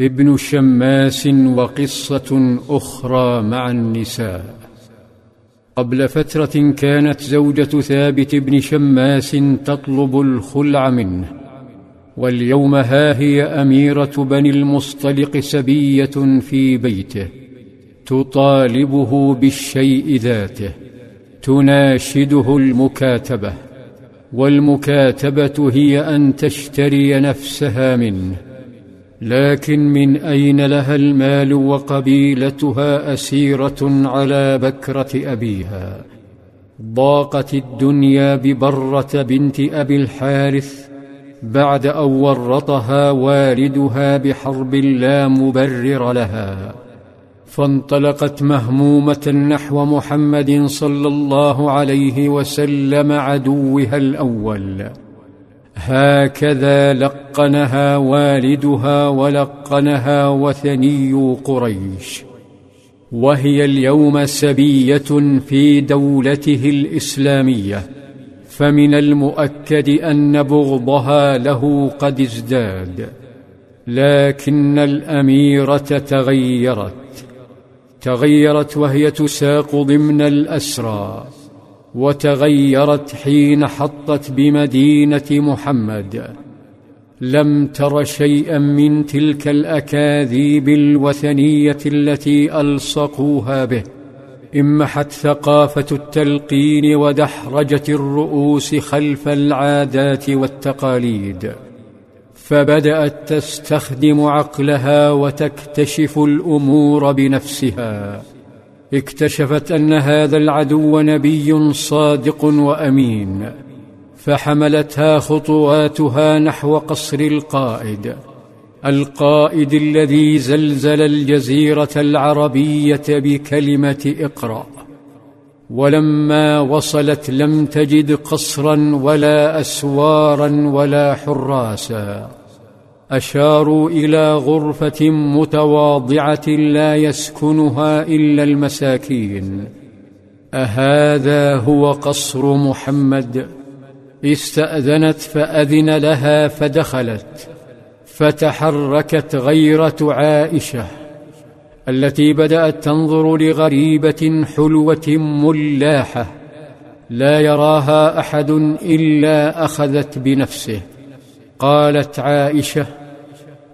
ابن شماس وقصة أخرى مع النساء. قبل فترة كانت زوجة ثابت بن شماس تطلب الخلع منه واليوم ها هي أميرة بني المصطلق سبية في بيته تطالبه بالشيء ذاته تناشده المكاتبة والمكاتبة هي أن تشتري نفسها منه. لكن من أين لها المال وقبيلتها أسيرة على بكرة أبيها؟ ضاقت الدنيا ببرة بنت أبي الحارث بعد أن ورطها والدها بحرب لا مبرر لها. فانطلقت مهمومة نحو محمد صلى الله عليه وسلم عدوها الأول. هكذا لقنها والدها ولقنها وثني قريش. وهي اليوم سبية في دولته الإسلامية فمن المؤكد أن بغضها له قد ازداد لكن الأميرة تغيرت تغيرت وهي تساق ضمن الأسرى. وتغيرت حين حطت بمدينة محمد. لم تر شيئا من تلك الأكاذيب الوثنية التي ألصقوها به امحت ثقافة التلقين ودحرجة الرؤوس خلف العادات والتقاليد. فبدأت تستخدم عقلها وتكتشف الأمور بنفسها. اكتشفت أن هذا العدو نبي صادق وأمين فحملتها خطواتها نحو قصر القائد القائد الذي زلزل الجزيرة العربية بكلمة اقرأ. ولما وصلت لم تجد قصرا ولا اسوارا ولا حراسا. أشاروا إلى غرفة متواضعة لا يسكنها إلا المساكين. أهذا هو قصر محمد. استأذنت فأذن لها فدخلت. فتحركت غيره عائشه التي بدأت تنظر لغريبة حلوة ملاحة. لا يراها أحد إلا أخذت بنفسه. قالت عائشة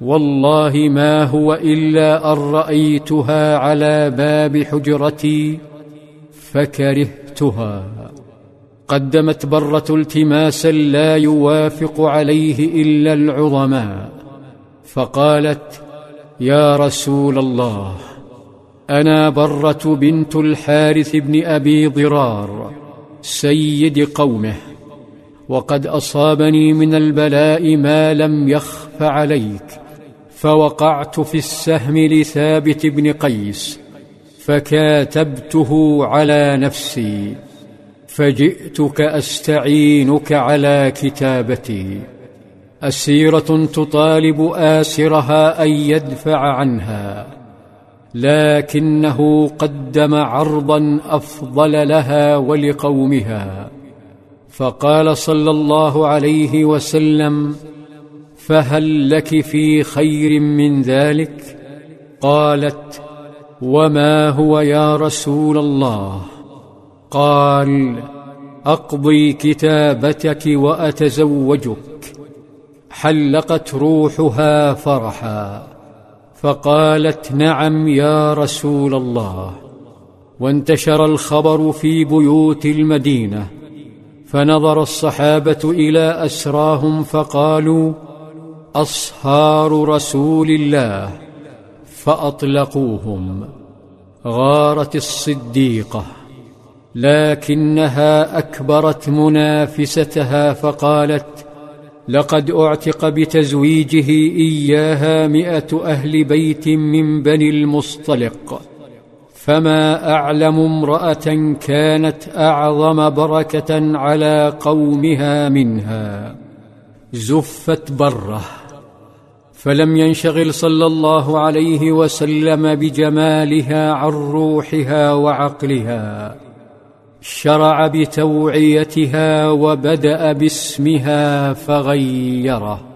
والله ما هو إلا أن رأيتها على باب حجرتي فكرهتها. قدمت برة التماسا لا يوافق عليه إلا العظماء فقالت يا رسول الله أنا برة بنت الحارث بن أبي ضرار سيد قومه. وقد أصابني من البلاء ما لم يخف عليك فوقعت في السهم لثابت بن قيس فكاتبته على نفسي فجئتك أستعينك على كتابتي. أسيرة تطالب آسرها أن يدفع عنها لكنه قدم عرضا أفضل لها ولقومها. فقال صلى الله عليه وسلم فهل لك في خير من ذلك؟ قالت وما هو يا رسول الله؟ قال أقضي كتابتك وأتزوجك. حلقت روحها فرحا فقالت نعم يا رسول الله. وانتشر الخبر في بيوت المدينة. فنظر الصحابة إلى أسراهم فقالوا أصهار رسول الله. فأطلقوهم. غارت الصديقة. لكنها أكبرت منافستها فقالت لقد أعتق بتزويجه إياها مائه أهل بيت من بني المصطلق. فما اعلم امراه كانت اعظم بركه على قومها منها زفت بره فلم ينشغل صلى الله عليه وسلم بجمالها عن روحها وعقلها شرع بتوعيتها وبدا باسمها فغيره